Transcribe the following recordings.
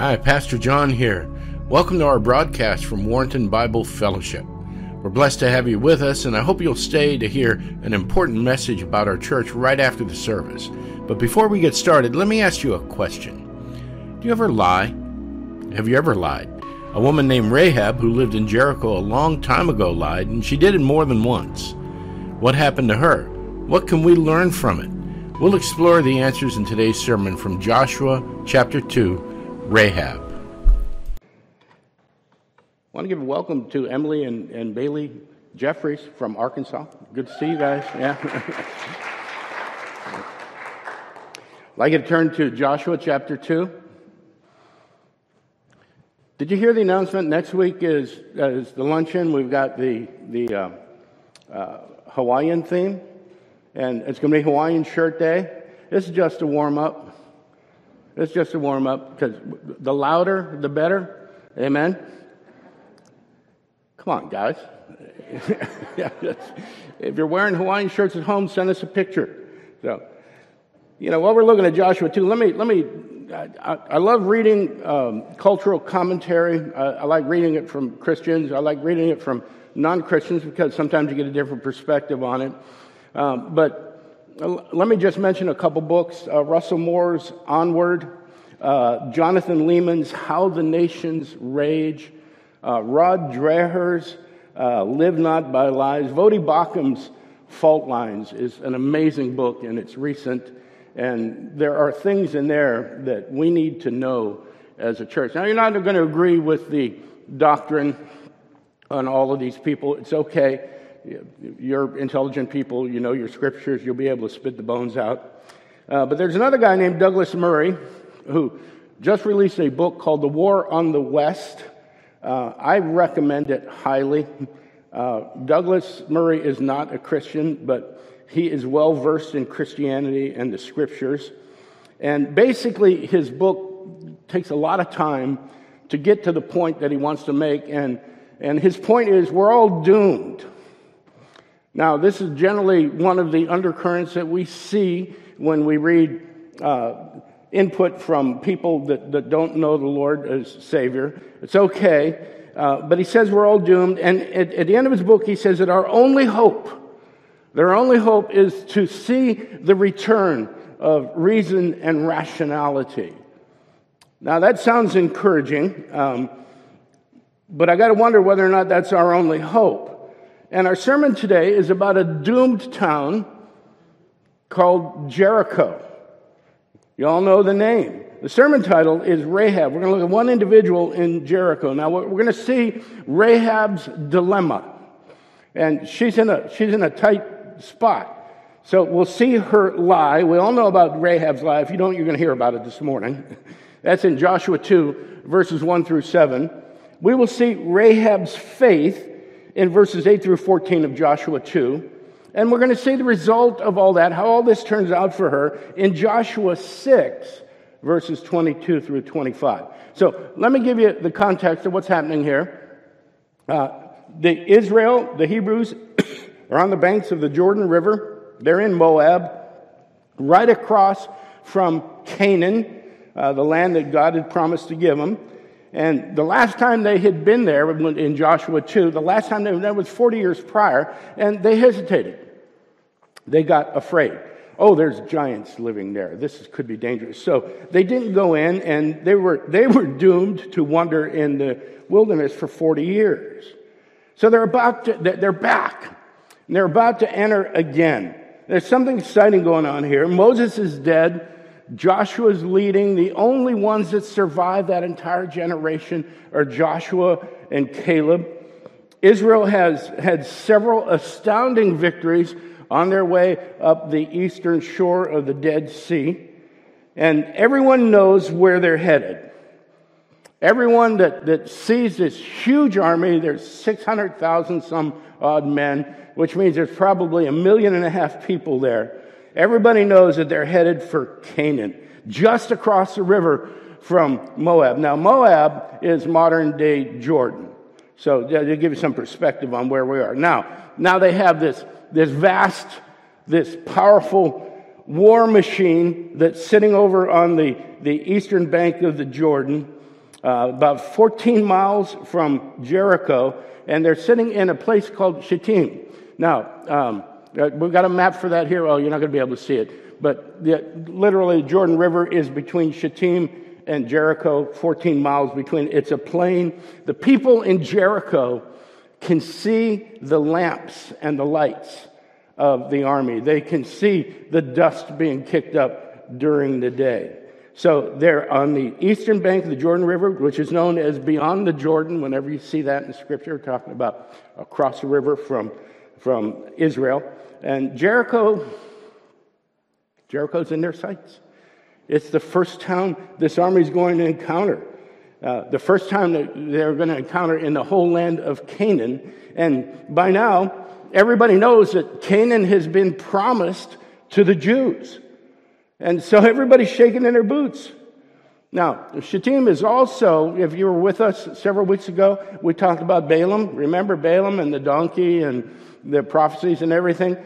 Hi, Pastor John here. Welcome to our broadcast from Warrenton Bible Fellowship. We're blessed to have you with us, and I hope you'll stay to hear an important message about our church right after the service. But before we get started, let me ask you a question Do you ever lie? Have you ever lied? A woman named Rahab, who lived in Jericho a long time ago, lied, and she did it more than once. What happened to her? What can we learn from it? We'll explore the answers in today's sermon from Joshua chapter 2, Rahab. I want to give a welcome to Emily and, and Bailey Jeffries from Arkansas. Good to see you guys. Yeah. I'd like to turn to Joshua chapter 2. Did you hear the announcement? Next week is, uh, is the luncheon. We've got the, the uh, uh, Hawaiian theme, and it's going to be Hawaiian shirt day. This is just a warm up. It's just a warm up because the louder, the better. Amen. Come on, guys. if you're wearing Hawaiian shirts at home, send us a picture. So, you know, while we're looking at Joshua 2, let me, let me I, I, love reading um, cultural commentary. I, I, like reading it from Christians. I like reading it from non Christians because sometimes you get a different perspective on it. Um, but let me just mention a couple books uh, Russell Moore's Onward, uh, Jonathan Leeman's How the Nations Rage, uh, Rod Dreher's uh, Live Not by Lies, Voddie Baucham's Fault Lines is an amazing book and it's recent. And there are things in there that we need to know as a church. Now, you're not going to agree with the doctrine on all of these people. It's okay. You're intelligent people, you know your scriptures, you'll be able to spit the bones out. Uh, but there's another guy named Douglas Murray who just released a book called The War on the West. Uh, I recommend it highly. Uh, Douglas Murray is not a Christian, but he is well versed in Christianity and the scriptures. And basically, his book takes a lot of time to get to the point that he wants to make. And, and his point is we're all doomed. Now, this is generally one of the undercurrents that we see when we read uh, input from people that, that don't know the Lord as Savior. It's okay. Uh, but he says we're all doomed. And at, at the end of his book, he says that our only hope their only hope is to see the return of reason and rationality. Now, that sounds encouraging, um, but I got to wonder whether or not that's our only hope. And our sermon today is about a doomed town called Jericho. You all know the name. The sermon title is Rahab. We're going to look at one individual in Jericho. Now, we're going to see Rahab's dilemma. And she's in a, she's in a tight spot. So we'll see her lie. We all know about Rahab's lie. If you don't, you're going to hear about it this morning. That's in Joshua 2, verses 1 through 7. We will see Rahab's faith in verses 8 through 14 of Joshua 2. And we're going to see the result of all that, how all this turns out for her, in Joshua 6, verses 22 through 25. So let me give you the context of what's happening here. Uh, the Israel, the Hebrews, are on the banks of the Jordan River. They're in Moab, right across from Canaan, uh, the land that God had promised to give them. And the last time they had been there in Joshua 2, the last time they were there was 40 years prior, and they hesitated. They got afraid. Oh, there's giants living there. This could be dangerous. So they didn't go in, and they were, they were doomed to wander in the wilderness for 40 years. So they're about to, they're back. And they're about to enter again. There's something exciting going on here. Moses is dead. Joshua's leading. The only ones that survive that entire generation are Joshua and Caleb. Israel has had several astounding victories on their way up the eastern shore of the Dead Sea. And everyone knows where they're headed. Everyone that, that sees this huge army, there's 600,000 some odd men, which means there's probably a million and a half people there. Everybody knows that they're headed for Canaan, just across the river from Moab. Now, Moab is modern day Jordan. So, to give you some perspective on where we are. Now, now they have this, this vast, this powerful war machine that's sitting over on the, the eastern bank of the Jordan. uh, about 14 miles from Jericho, and they're sitting in a place called Shittim. Now, um, Uh, we've got a map for that here. Oh, you're not going to be able to see it. But the, literally, the Jordan River is between Shittim and Jericho, 14 miles between. It's a plain. The people in Jericho can see the lamps and the lights of the army. They can see the dust being kicked up during the day. So they're on the eastern bank of the Jordan River, which is known as beyond the Jordan. Whenever you see that in Scripture, talking about across the river from, from Israel. And Jericho, Jericho's in their sights. It's the first town this army is going to encounter. Uh, the first time that they're going to encounter in the whole land of Canaan. And by now, everybody knows that Canaan has been promised to the Jews. And so everybody's shaking in their boots. Now, Shittim is also, if you were with us several weeks ago, we talked about Balaam. Remember Balaam and the donkey and the prophecies and everything?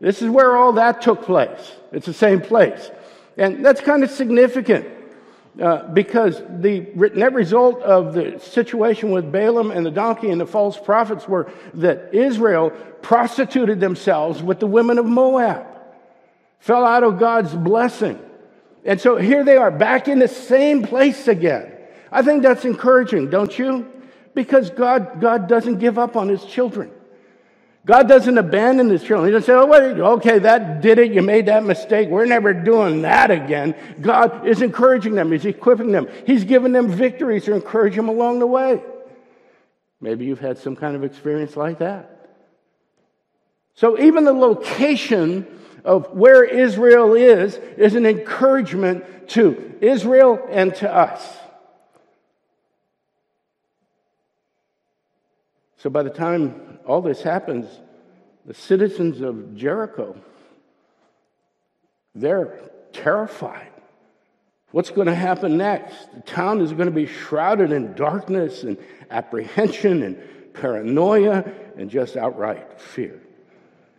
This is where all that took place. It's the same place. And that's kind of significant uh, because the net result of the situation with Balaam and the donkey and the false prophets were that Israel prostituted themselves with the women of Moab, fell out of God's blessing. And so here they are back in the same place again. I think that's encouraging, don't you? Because God, God doesn't give up on his children. God doesn't abandon his children. He doesn't say, oh, wait, okay, that did it. You made that mistake. We're never doing that again. God is encouraging them. He's equipping them. He's giving them victories to encourage them along the way. Maybe you've had some kind of experience like that. So even the location of where Israel is is an encouragement to Israel and to us. So by the time all this happens, the citizens of Jericho, they're terrified. What's going to happen next? The town is going to be shrouded in darkness and apprehension and paranoia and just outright fear.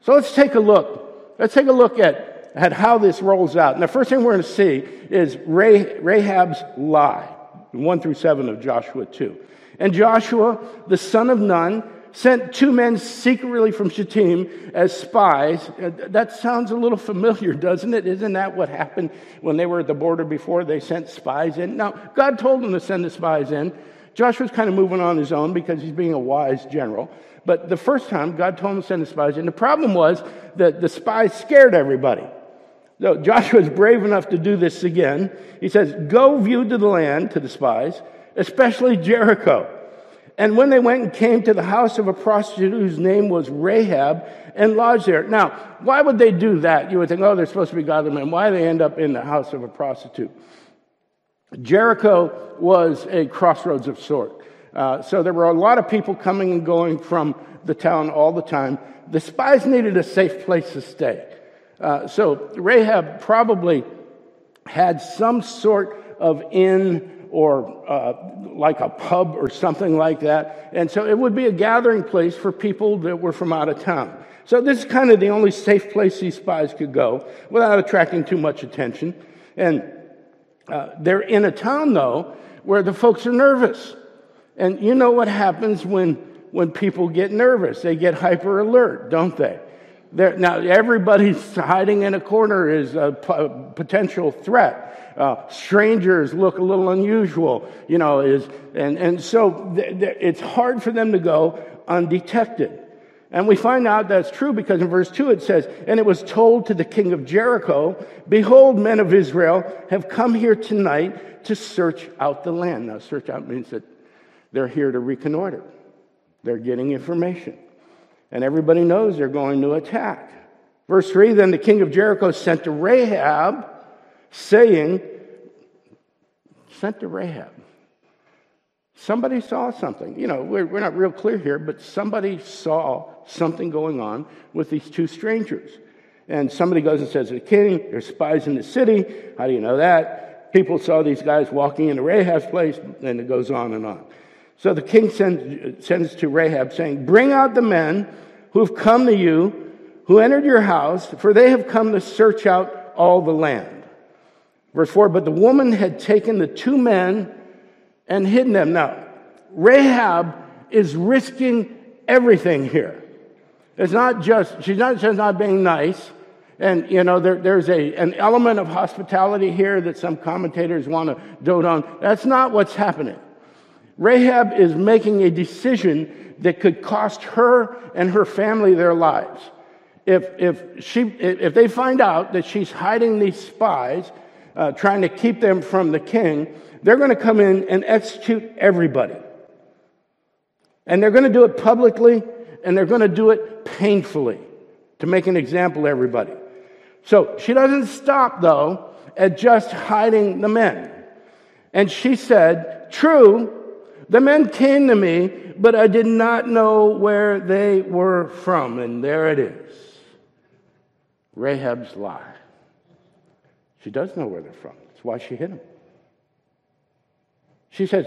So let's take a look. Let's take a look at, at how this rolls out. And the first thing we're going to see is Rahab's lie, 1 through 7 of Joshua 2. And Joshua, the son of Nun, sent two men secretly from Shittim as spies. Uh, that sounds a little familiar, doesn't it? Isn't that what happened when they were at the border before? They sent spies in. Now, God told them to send the spies in. Joshua's kind of moving on his own because he's being a wise general. But the first time, God told him to send the spies in. The problem was that the spies scared everybody. So Joshua is brave enough to do this again. He says, Go view to the land to the spies, especially Jericho. And when they went and came to the house of a prostitute whose name was Rahab and lodged there. Now, why would they do that? You would think, oh, they're supposed to be godly men. Why they end up in the house of a prostitute? Jericho was a crossroads of sort. Uh, so there were a lot of people coming and going from the town all the time. The spies needed a safe place to stay. Uh, so Rahab probably had some sort of inn or uh, like a pub or something like that. And so it would be a gathering place for people that were from out of town. So this is kind of the only safe place these spies could go without attracting too much attention. And uh, they're in a town, though, where the folks are nervous. And you know what happens when, when people get nervous? They get hyper alert, don't they? They're, now, everybody's hiding in a corner is a p- potential threat. Uh, strangers look a little unusual, you know, is, and, and so th- th- it's hard for them to go undetected. And we find out that's true because in verse 2 it says, And it was told to the king of Jericho, Behold, men of Israel have come here tonight to search out the land. Now, search out means that they're here to reconnoiter, they're getting information. And everybody knows they're going to attack. Verse 3 Then the king of Jericho sent to Rahab saying, sent to Rahab. Somebody saw something. You know, we're, we're not real clear here, but somebody saw something going on with these two strangers. And somebody goes and says to the king, There's spies in the city. How do you know that? People saw these guys walking into Rahab's place, and it goes on and on. So the king sends, sends to Rahab, saying, Bring out the men who have come to you, who entered your house, for they have come to search out all the land. Verse 4 But the woman had taken the two men and hidden them. Now, Rahab is risking everything here. It's not just, she's not just not being nice. And, you know, there, there's a, an element of hospitality here that some commentators want to dote on. That's not what's happening. Rahab is making a decision that could cost her and her family their lives. If, if, she, if they find out that she's hiding these spies, uh, trying to keep them from the king, they're going to come in and execute everybody. And they're going to do it publicly and they're going to do it painfully to make an example of everybody. So she doesn't stop, though, at just hiding the men. And she said, True, the men came to me, but I did not know where they were from. And there it is Rahab's lie. She does know where they're from. That's why she hid them. She says,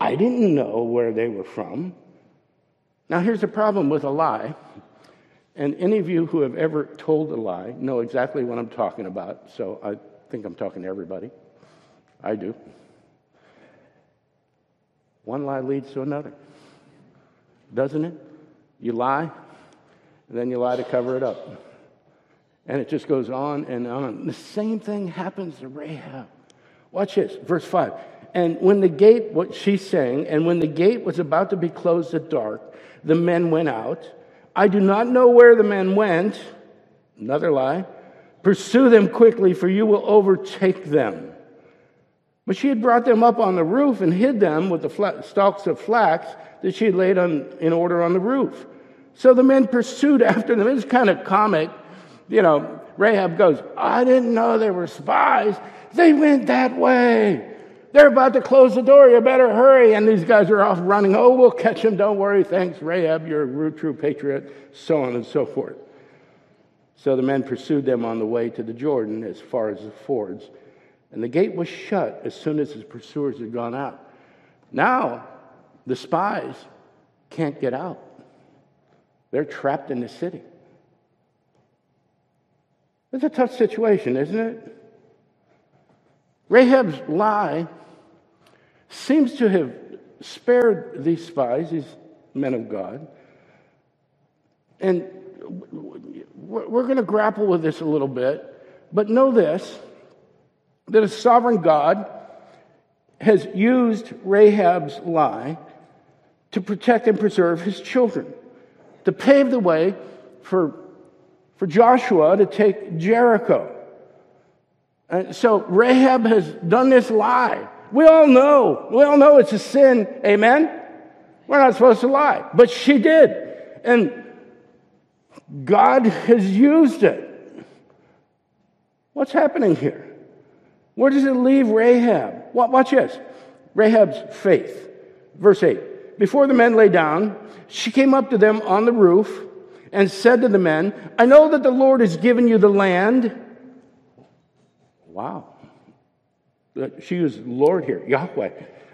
I didn't know where they were from. Now, here's the problem with a lie. And any of you who have ever told a lie know exactly what I'm talking about. So I think I'm talking to everybody. I do. One lie leads to another, doesn't it? You lie, and then you lie to cover it up. And it just goes on and on. The same thing happens to Rahab. Watch this, verse 5. And when the gate, what she's saying, and when the gate was about to be closed at dark, the men went out. I do not know where the men went. Another lie. Pursue them quickly, for you will overtake them. But she had brought them up on the roof and hid them with the stalks of flax that she had laid on, in order on the roof. So the men pursued after them. It's kind of comic. You know, Rahab goes, I didn't know there were spies. They went that way. They're about to close the door. You better hurry. And these guys are off running. Oh, we'll catch them. Don't worry. Thanks, Rahab. You're a true patriot. So on and so forth. So the men pursued them on the way to the Jordan as far as the fords. And the gate was shut as soon as his pursuers had gone out. Now, the spies can't get out. They're trapped in the city. It's a tough situation, isn't it? Rahab's lie seems to have spared these spies, these men of God. And we're going to grapple with this a little bit, but know this that a sovereign God has used Rahab's lie to protect and preserve his children, to pave the way for, for Joshua to take Jericho. And so Rahab has done this lie. We all know. We all know it's a sin. Amen? We're not supposed to lie. But she did. And God has used it. What's happening here? Where does it leave Rahab? Watch this. Rahab's faith. Verse 8. Before the men lay down, she came up to them on the roof and said to the men, I know that the Lord has given you the land. Wow. She used Lord here, Yahweh.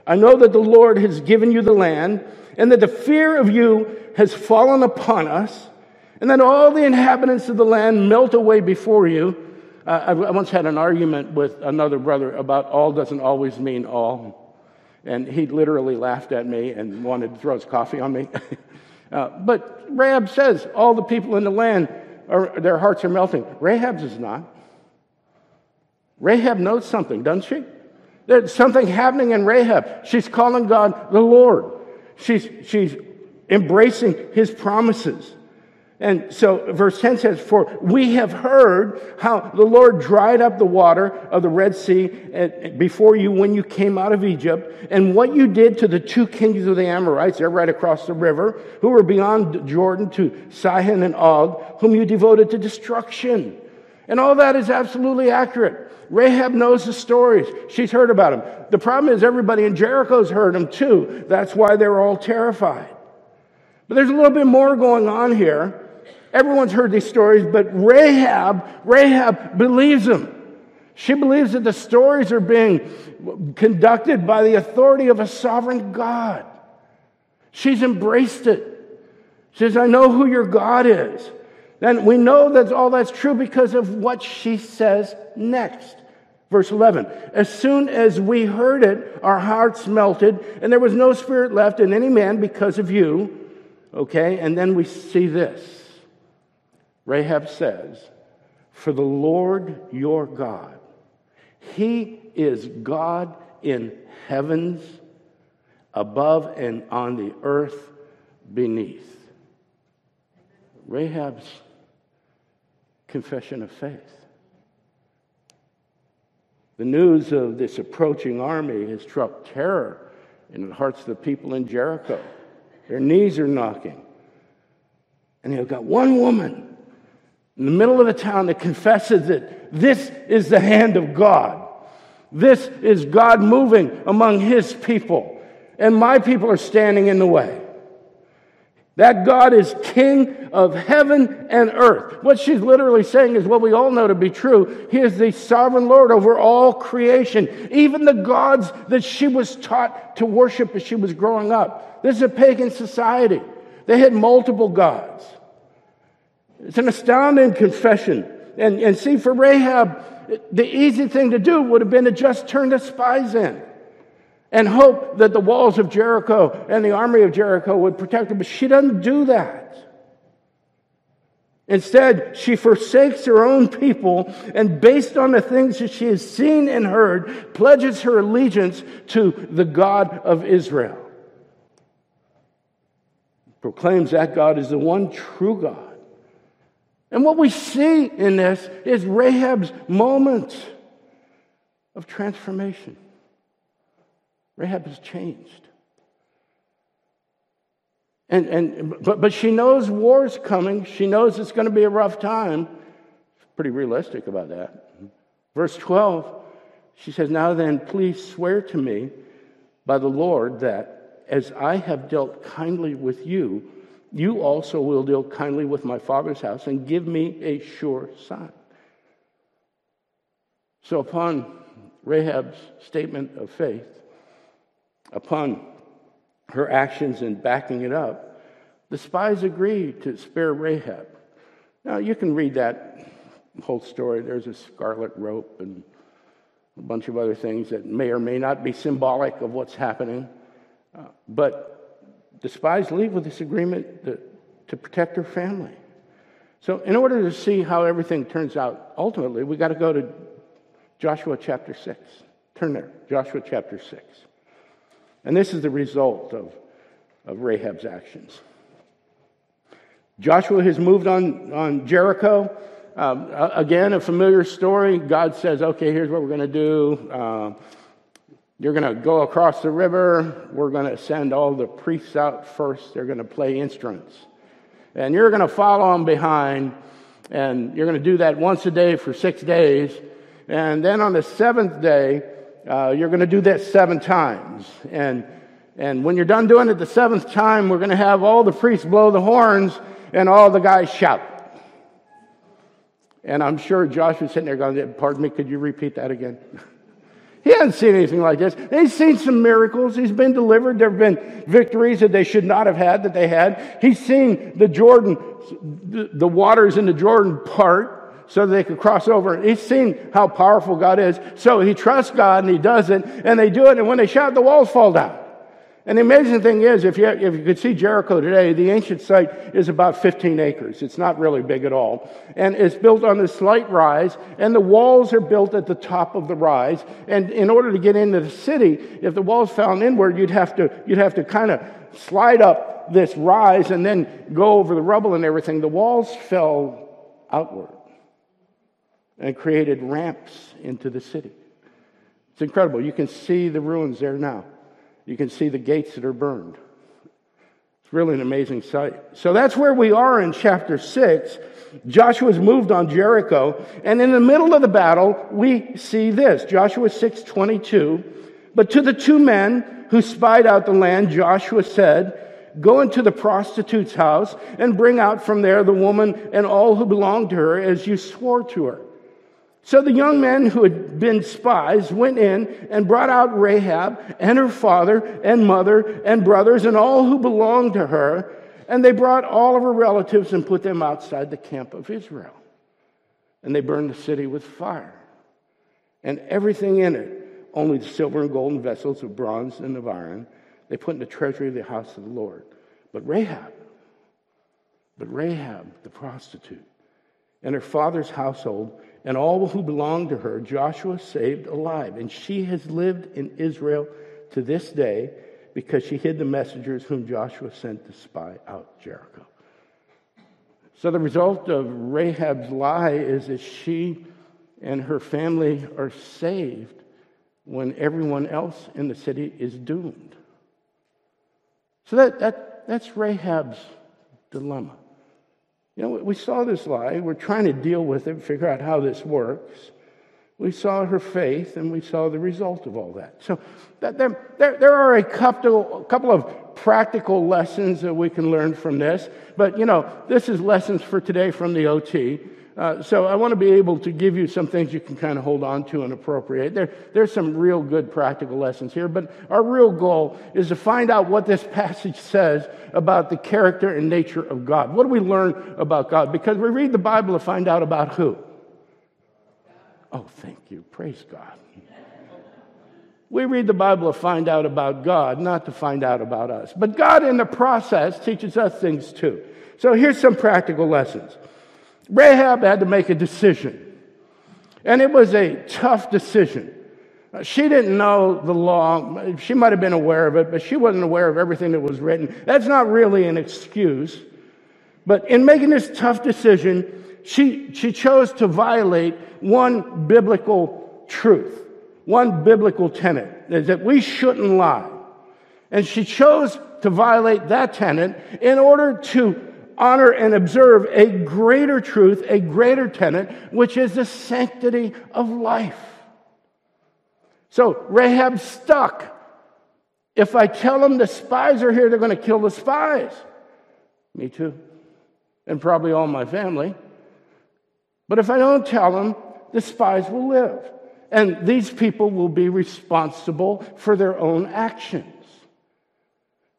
I know that the Lord has given you the land, and that the fear of you has fallen upon us, and that all the inhabitants of the land melt away before you. Uh, I once had an argument with another brother about all doesn't always mean all. And he literally laughed at me and wanted to throw his coffee on me. uh, but Rahab says all the people in the land, are, their hearts are melting. Rahab's is not. Rahab knows something, doesn't she? There's something happening in Rahab. She's calling God the Lord. She's, she's embracing his promises. And so verse 10 says, For we have heard how the Lord dried up the water of the Red Sea eh, before you when you came out of Egypt, and what you did to the two kings of the Amorites, they're right across the river, who were beyond Jordan to Sihon and Og, whom you devoted to destruction. And all that is absolutely accurate. Rahab knows the stories. She's heard about them. The problem is everybody in Jericho's heard them too. That's why they're all terrified. But there's a little bit more going on here. Everyone's heard these stories, but Rahab, Rahab believes them. She believes that the stories are being conducted by the authority of a sovereign God. She's embraced it. She says, I know who your God is. Then we know that all that's true because of what she says next. Verse 11, as soon as we heard it, our hearts melted, and there was no spirit left in any man because of you. Okay, and then we see this. Rahab says, For the Lord your God, He is God in heavens above and on the earth beneath. Rahab's confession of faith. The news of this approaching army has struck terror in the hearts of the people in Jericho. Their knees are knocking. And you've got one woman in the middle of the town that confesses that this is the hand of God. This is God moving among his people. And my people are standing in the way. That God is king of heaven and earth. What she's literally saying is what we all know to be true. He is the sovereign Lord over all creation, even the gods that she was taught to worship as she was growing up. This is a pagan society. They had multiple gods. It's an astounding confession. And, and see, for Rahab, the easy thing to do would have been to just turn the spies in and hope that the walls of Jericho and the army of Jericho would protect her. But she doesn't do that. Instead, she forsakes her own people and, based on the things that she has seen and heard, pledges her allegiance to the God of Israel. Proclaims that God is the one true God. And what we see in this is Rahab's moment of transformation. Rahab has changed. And, and, but, but she knows war's coming. She knows it's going to be a rough time. Pretty realistic about that. Verse 12, she says, Now then, please swear to me by the Lord that as I have dealt kindly with you, you also will deal kindly with my father's house and give me a sure sign. So, upon Rahab's statement of faith, upon her actions in backing it up, the spies agree to spare Rahab. Now, you can read that whole story. There's a scarlet rope and a bunch of other things that may or may not be symbolic of what's happening. Uh, but the spies leave with this agreement to, to protect her family. So, in order to see how everything turns out ultimately, we got to go to Joshua chapter 6. Turn there, Joshua chapter 6. And this is the result of, of Rahab's actions. Joshua has moved on, on Jericho. Um, again, a familiar story. God says, okay, here's what we're going to do. Uh, you're going to go across the river. We're going to send all the priests out first. They're going to play instruments. And you're going to follow them behind. And you're going to do that once a day for six days. And then on the seventh day, uh, you're going to do that seven times. And, and when you're done doing it the seventh time, we're going to have all the priests blow the horns and all the guys shout. And I'm sure Josh was sitting there going, Pardon me, could you repeat that again? he hasn't seen anything like this. He's seen some miracles. He's been delivered. There have been victories that they should not have had that they had. He's seen the Jordan, the waters in the Jordan part so they could cross over. He's seen how powerful God is. So he trusts God and he does it, and they do it, and when they shout, the walls fall down. And the amazing thing is, if you, if you could see Jericho today, the ancient site is about 15 acres. It's not really big at all. And it's built on this slight rise, and the walls are built at the top of the rise. And in order to get into the city, if the walls fell inward, you'd have to, you'd have to kind of slide up this rise and then go over the rubble and everything. The walls fell outward and created ramps into the city. It's incredible. You can see the ruins there now. You can see the gates that are burned. It's really an amazing sight. So that's where we are in chapter 6. Joshua's moved on Jericho, and in the middle of the battle, we see this. Joshua 6:22. But to the two men who spied out the land, Joshua said, Go into the prostitute's house and bring out from there the woman and all who belong to her as you swore to her. So the young men who had been spies went in and brought out Rahab and her father and mother and brothers and all who belonged to her. And they brought all of her relatives and put them outside the camp of Israel. And they burned the city with fire. and everything in it, only the silver and golden vessels of bronze and of iron, they put in the treasury of the house of the Lord. But Rahab, but Rahab, the prostitute, and her father's household, and all who belonged to her, Joshua saved alive. And she has lived in Israel to this day because she hid the messengers whom Joshua sent to spy out Jericho. So the result of Rahab's lie is that she and her family are saved when everyone else in the city is doomed. So that, that, that's Rahab's dilemma. You know, we saw this lie. We're trying to deal with it, figure out how this works. We saw her faith and we saw the result of all that. So that there, there, there are a couple, a couple of practical lessons that we can learn from this. But, you know, this is lessons for today from the OT. Uh, so I want to be able to give you some things you can kind of hold on to and appropriate. There, there's some real good practical lessons here, but our real goal is to find out what this passage says about the character and nature of God. What do we learn about God? Because we read the Bible to find out about who? Oh, thank you. Praise God. We read the Bible to find out about God, not to find out about us. But God, in the process, teaches us things too. So here's some practical lessons. Rahab had to make a decision, and it was a tough decision. Uh, she didn't know the law. She might have been aware of it, but she wasn't aware of everything that was written. That's not really an excuse. But in making this tough decision, she, she chose to violate one biblical truth, one biblical tenet, is that we shouldn't lie. And she chose to violate that tenet in order to honor and observe a greater truth, a greater tenet, which is the sanctity of life. So Rahab stuck. If I tell them the spies are here, they're going to kill the spies. Me too. And probably all my family. But if I don't tell them, the spies will live. And these people will be responsible for their own actions.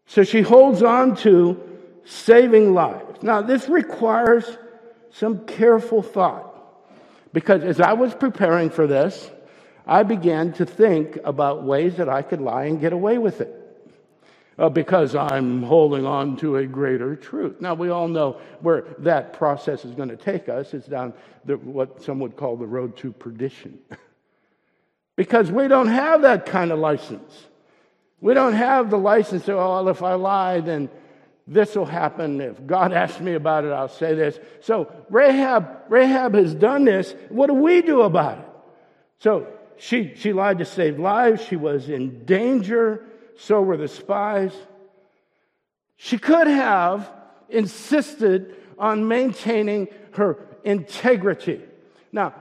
So she holds on to saving lives. Now, this requires some careful thought. Because as I was preparing for this, I began to think about ways that I could lie and get away with it. Uh, because I'm holding on to a greater truth. Now, we all know where that process is going to take us. It's down the, what some would call the road to perdition. because we don't have that kind of license. We don't have the license to, oh, well, if I lie, then this will happen. If God asks me about it, I'll say this. So Rahab, Rahab has done this. What do we do about it? So she, she lied to save lives. She was in danger so were the spies. She could have insisted on maintaining her integrity. Now,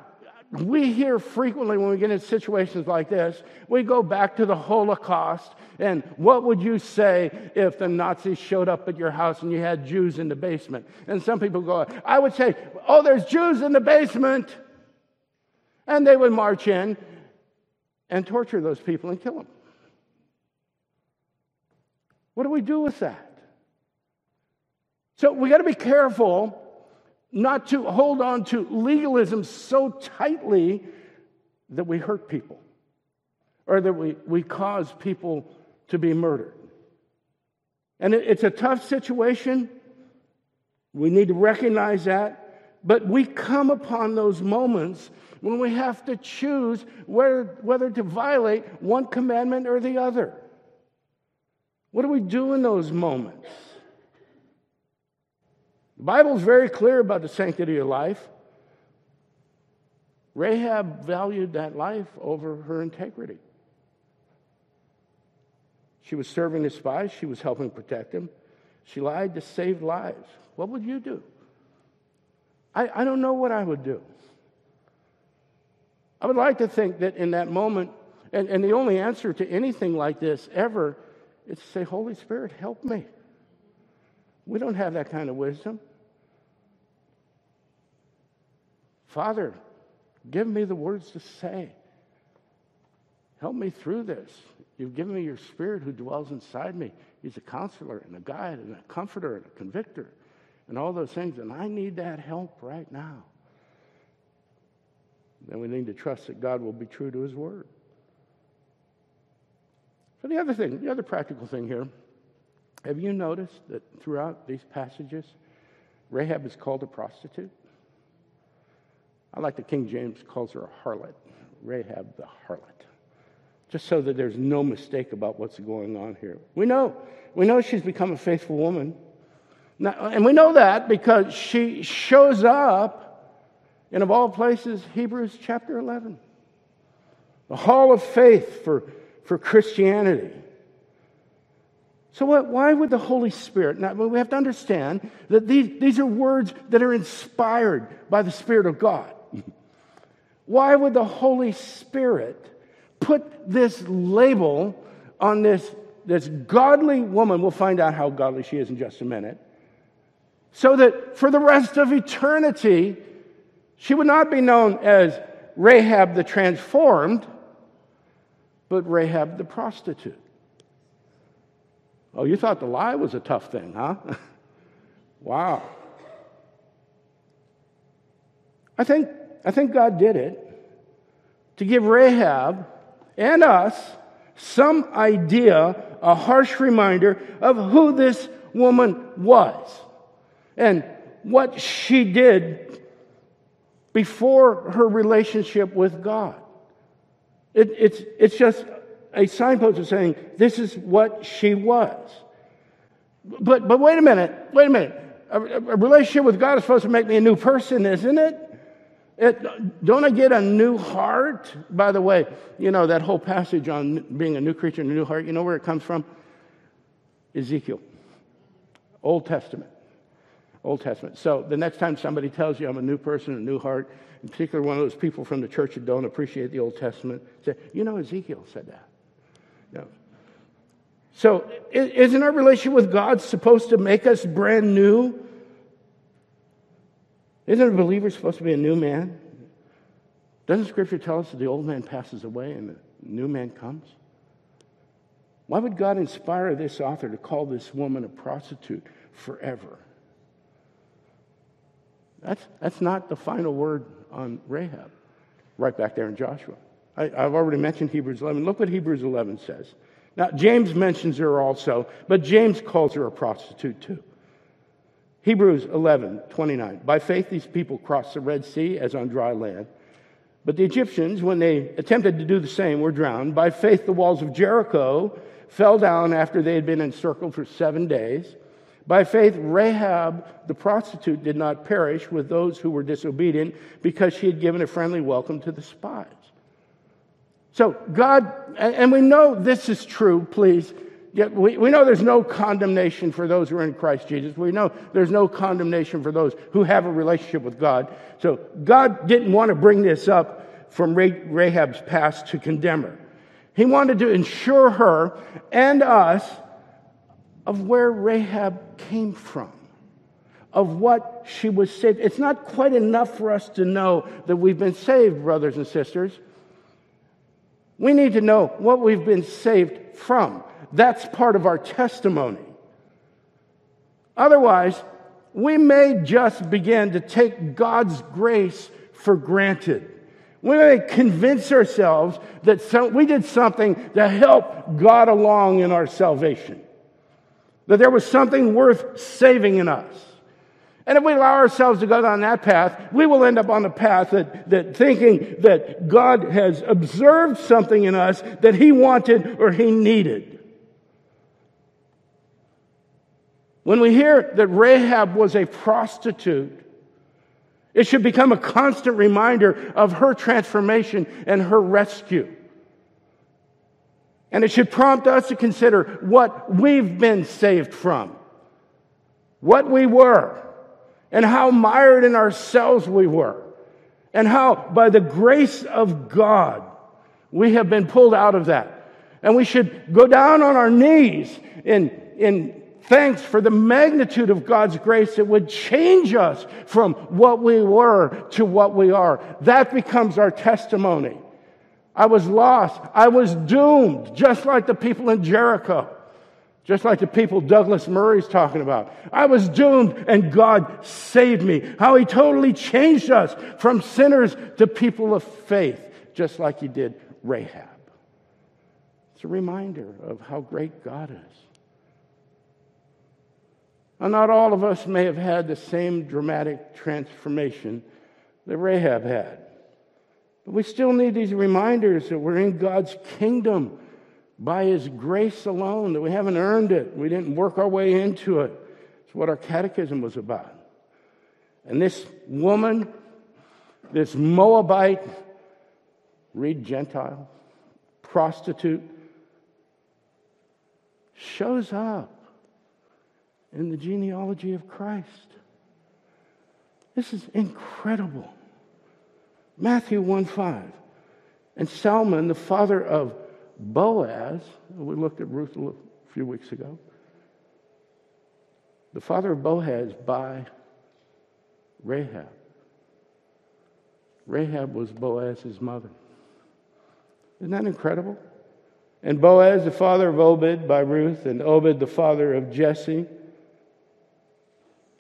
we hear frequently when we get in situations like this, we go back to the Holocaust. And what would you say if the Nazis showed up at your house and you had Jews in the basement? And some people go, I would say, Oh, there's Jews in the basement. And they would march in and torture those people and kill them. What do we do with that? So we got to be careful not to hold on to legalism so tightly that we hurt people or that we, we cause people to be murdered. And it's a tough situation. We need to recognize that. But we come upon those moments when we have to choose whether, whether to violate one commandment or the other. What do we do in those moments? The Bible is very clear about the sanctity of life. Rahab valued that life over her integrity. She was serving the spies, she was helping protect them. She lied to save lives. What would you do? I, I don't know what I would do. I would like to think that in that moment, and, and the only answer to anything like this ever is to say, Holy Spirit, help me. We don't have that kind of wisdom. Father, give me the words to say. Help me through this. You've given me your spirit who dwells inside me. He's a counselor and a guide and a comforter and a convictor and all those things. And I need that help right now. then we need to trust that God will be true to his word. So, the other thing, the other practical thing here, have you noticed that throughout these passages, Rahab is called a prostitute? I like the King James calls her a harlot, Rahab the harlot, just so that there's no mistake about what's going on here. We know, we know she's become a faithful woman. Now, and we know that because she shows up in, of all places, Hebrews chapter 11, the hall of faith for, for Christianity. So, what, why would the Holy Spirit? Now, we have to understand that these, these are words that are inspired by the Spirit of God. Why would the Holy Spirit put this label on this, this godly woman? We'll find out how godly she is in just a minute. So that for the rest of eternity, she would not be known as Rahab the transformed, but Rahab the prostitute. Oh, you thought the lie was a tough thing, huh? wow. I think, I think God did it to give Rahab and us some idea, a harsh reminder of who this woman was and what she did before her relationship with God. It, it's, it's just a signpost of saying, this is what she was. But, but wait a minute, wait a minute. A, a relationship with God is supposed to make me a new person, isn't it? It, don't I get a new heart? By the way, you know, that whole passage on being a new creature and a new heart, you know where it comes from? Ezekiel, Old Testament. Old Testament. So the next time somebody tells you I'm a new person, a new heart, in particular one of those people from the church that don't appreciate the Old Testament, say, you know, Ezekiel said that. No. So isn't our relationship with God supposed to make us brand new? Isn't a believer supposed to be a new man? Doesn't Scripture tell us that the old man passes away and the new man comes? Why would God inspire this author to call this woman a prostitute forever? That's, that's not the final word on Rahab, right back there in Joshua. I, I've already mentioned Hebrews 11. Look what Hebrews 11 says. Now, James mentions her also, but James calls her a prostitute too. Hebrews 11, 29. By faith, these people crossed the Red Sea as on dry land. But the Egyptians, when they attempted to do the same, were drowned. By faith, the walls of Jericho fell down after they had been encircled for seven days. By faith, Rahab the prostitute did not perish with those who were disobedient because she had given a friendly welcome to the spies. So, God, and we know this is true, please Yet we, we know there's no condemnation for those who are in Christ Jesus. We know there's no condemnation for those who have a relationship with God. So God didn't want to bring this up from Rahab's past to condemn her. He wanted to ensure her and us of where Rahab came from, of what she was saved. It's not quite enough for us to know that we've been saved, brothers and sisters. We need to know what we've been saved from. That's part of our testimony. Otherwise, we may just begin to take God's grace for granted. We may convince ourselves that some, we did something to help God along in our salvation, that there was something worth saving in us. And if we allow ourselves to go down that path, we will end up on the path that, that thinking that God has observed something in us that He wanted or He needed. When we hear that Rahab was a prostitute, it should become a constant reminder of her transformation and her rescue. And it should prompt us to consider what we've been saved from, what we were, and how mired in ourselves we were, and how, by the grace of God, we have been pulled out of that. And we should go down on our knees in, in thanks for the magnitude of God's grace that would change us from what we were to what we are. That becomes our testimony. I was lost. I was doomed, just like the people in Jericho. Just like the people Douglas Murray's talking about. I was doomed and God saved me. How he totally changed us from sinners to people of faith, just like he did Rahab. It's a reminder of how great God is. And not all of us may have had the same dramatic transformation that Rahab had. But we still need these reminders that we're in God's kingdom by His grace alone, that we haven't earned it. We didn't work our way into it. It's what our catechism was about. And this woman, this Moabite, read Gentile, prostitute, shows up in the genealogy of Christ. This is incredible. Matthew 1 5. And Salmon, the father of Boaz, we looked at Ruth a few weeks ago, the father of Boaz by Rahab. Rahab was Boaz's mother. Isn't that incredible? And Boaz, the father of Obed by Ruth, and Obed, the father of Jesse.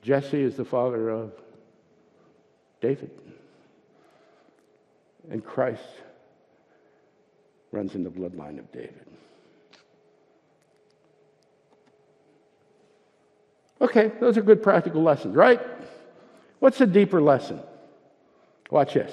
Jesse is the father of David. And Christ runs in the bloodline of David. Okay, those are good practical lessons, right? What's the deeper lesson? Watch this.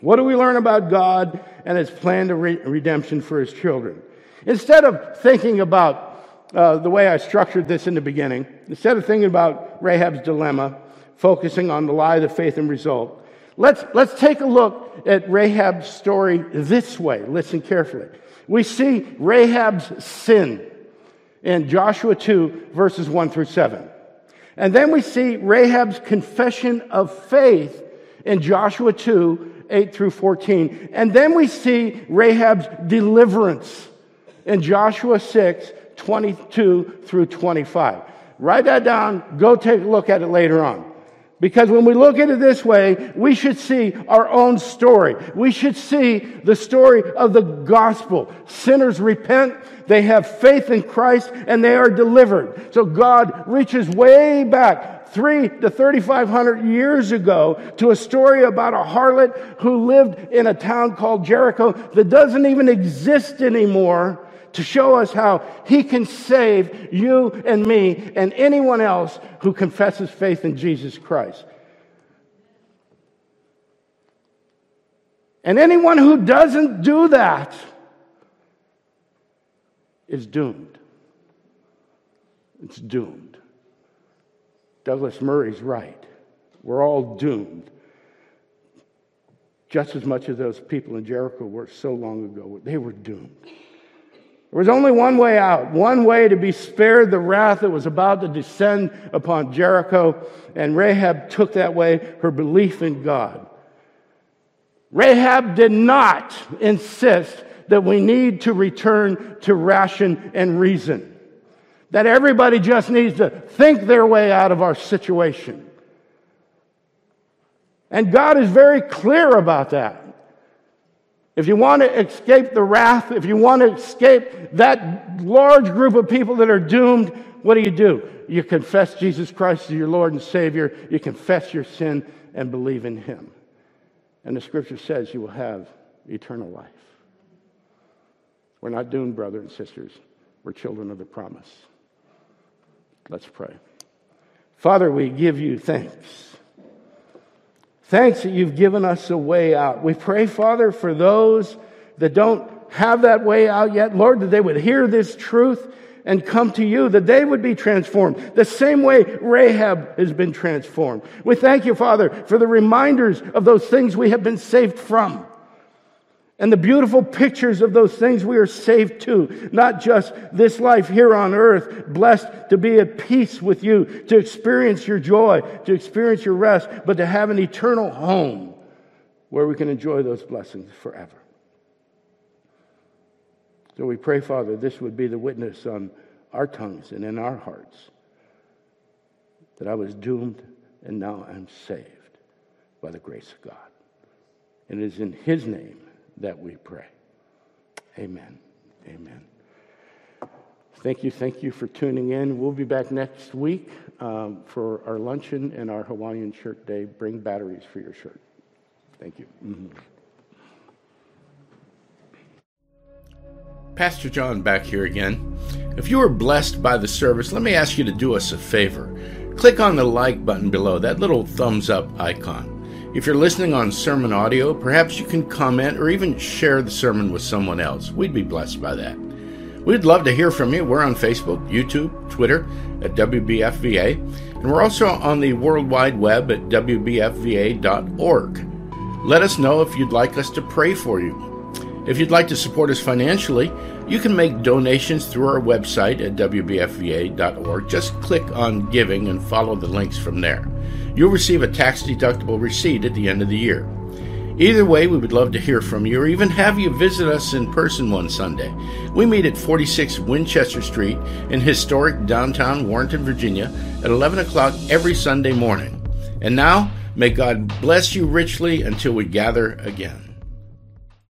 What do we learn about God and his plan of re- redemption for his children? Instead of thinking about uh, the way I structured this in the beginning, instead of thinking about Rahab's dilemma, focusing on the lie, the faith, and result, Let's, let's take a look at Rahab's story this way. Listen carefully. We see Rahab's sin in Joshua 2, verses 1 through 7. And then we see Rahab's confession of faith in Joshua 2, 8 through 14. And then we see Rahab's deliverance in Joshua 6, 22 through 25. Write that down. Go take a look at it later on. Because when we look at it this way, we should see our own story. We should see the story of the gospel. Sinners repent, they have faith in Christ, and they are delivered. So God reaches way back, three to 3,500 years ago, to a story about a harlot who lived in a town called Jericho that doesn't even exist anymore to show us how he can save you and me and anyone else who confesses faith in Jesus Christ. And anyone who doesn't do that is doomed. It's doomed. Douglas Murray's right. We're all doomed. Just as much as those people in Jericho were so long ago, they were doomed. There was only one way out, one way to be spared the wrath that was about to descend upon Jericho, and Rahab took that way, her belief in God. Rahab did not insist that we need to return to ration and reason, that everybody just needs to think their way out of our situation. And God is very clear about that. If you want to escape the wrath, if you want to escape that large group of people that are doomed, what do you do? You confess Jesus Christ as your Lord and Savior. You confess your sin and believe in Him. And the scripture says you will have eternal life. We're not doomed, brothers and sisters. We're children of the promise. Let's pray. Father, we give you thanks Thanks that you've given us a way out. We pray, Father, for those that don't have that way out yet, Lord, that they would hear this truth and come to you, that they would be transformed the same way Rahab has been transformed. We thank you, Father, for the reminders of those things we have been saved from and the beautiful pictures of those things we are saved to. Not just this life here on earth, blessed to be at peace with you, to experience your joy, to experience your rest, but to have an eternal home where we can enjoy those blessings forever. So we pray, Father, this would be the witness on our tongues and in our hearts that I was doomed and now I'm saved by the grace of God. And it is in His name that we pray. Amen. Amen. Thank you, thank you for tuning in. We'll be back next week um, for our luncheon and our Hawaiian shirt day. Bring batteries for your shirt. Thank you. Mm-hmm. Pastor John back here again. If you were blessed by the service, let me ask you to do us a favor. Click on the like button below, that little thumbs up icon. If you're listening on sermon audio, perhaps you can comment or even share the sermon with someone else. We'd be blessed by that. We'd love to hear from you. We're on Facebook, YouTube, Twitter at WBFVA, and we're also on the World Wide Web at WBFVA.org. Let us know if you'd like us to pray for you. If you'd like to support us financially, you can make donations through our website at WBFVA.org. Just click on Giving and follow the links from there. You'll receive a tax deductible receipt at the end of the year. Either way, we would love to hear from you or even have you visit us in person one Sunday. We meet at 46 Winchester Street in historic downtown Warrenton, Virginia at 11 o'clock every Sunday morning. And now, may God bless you richly until we gather again.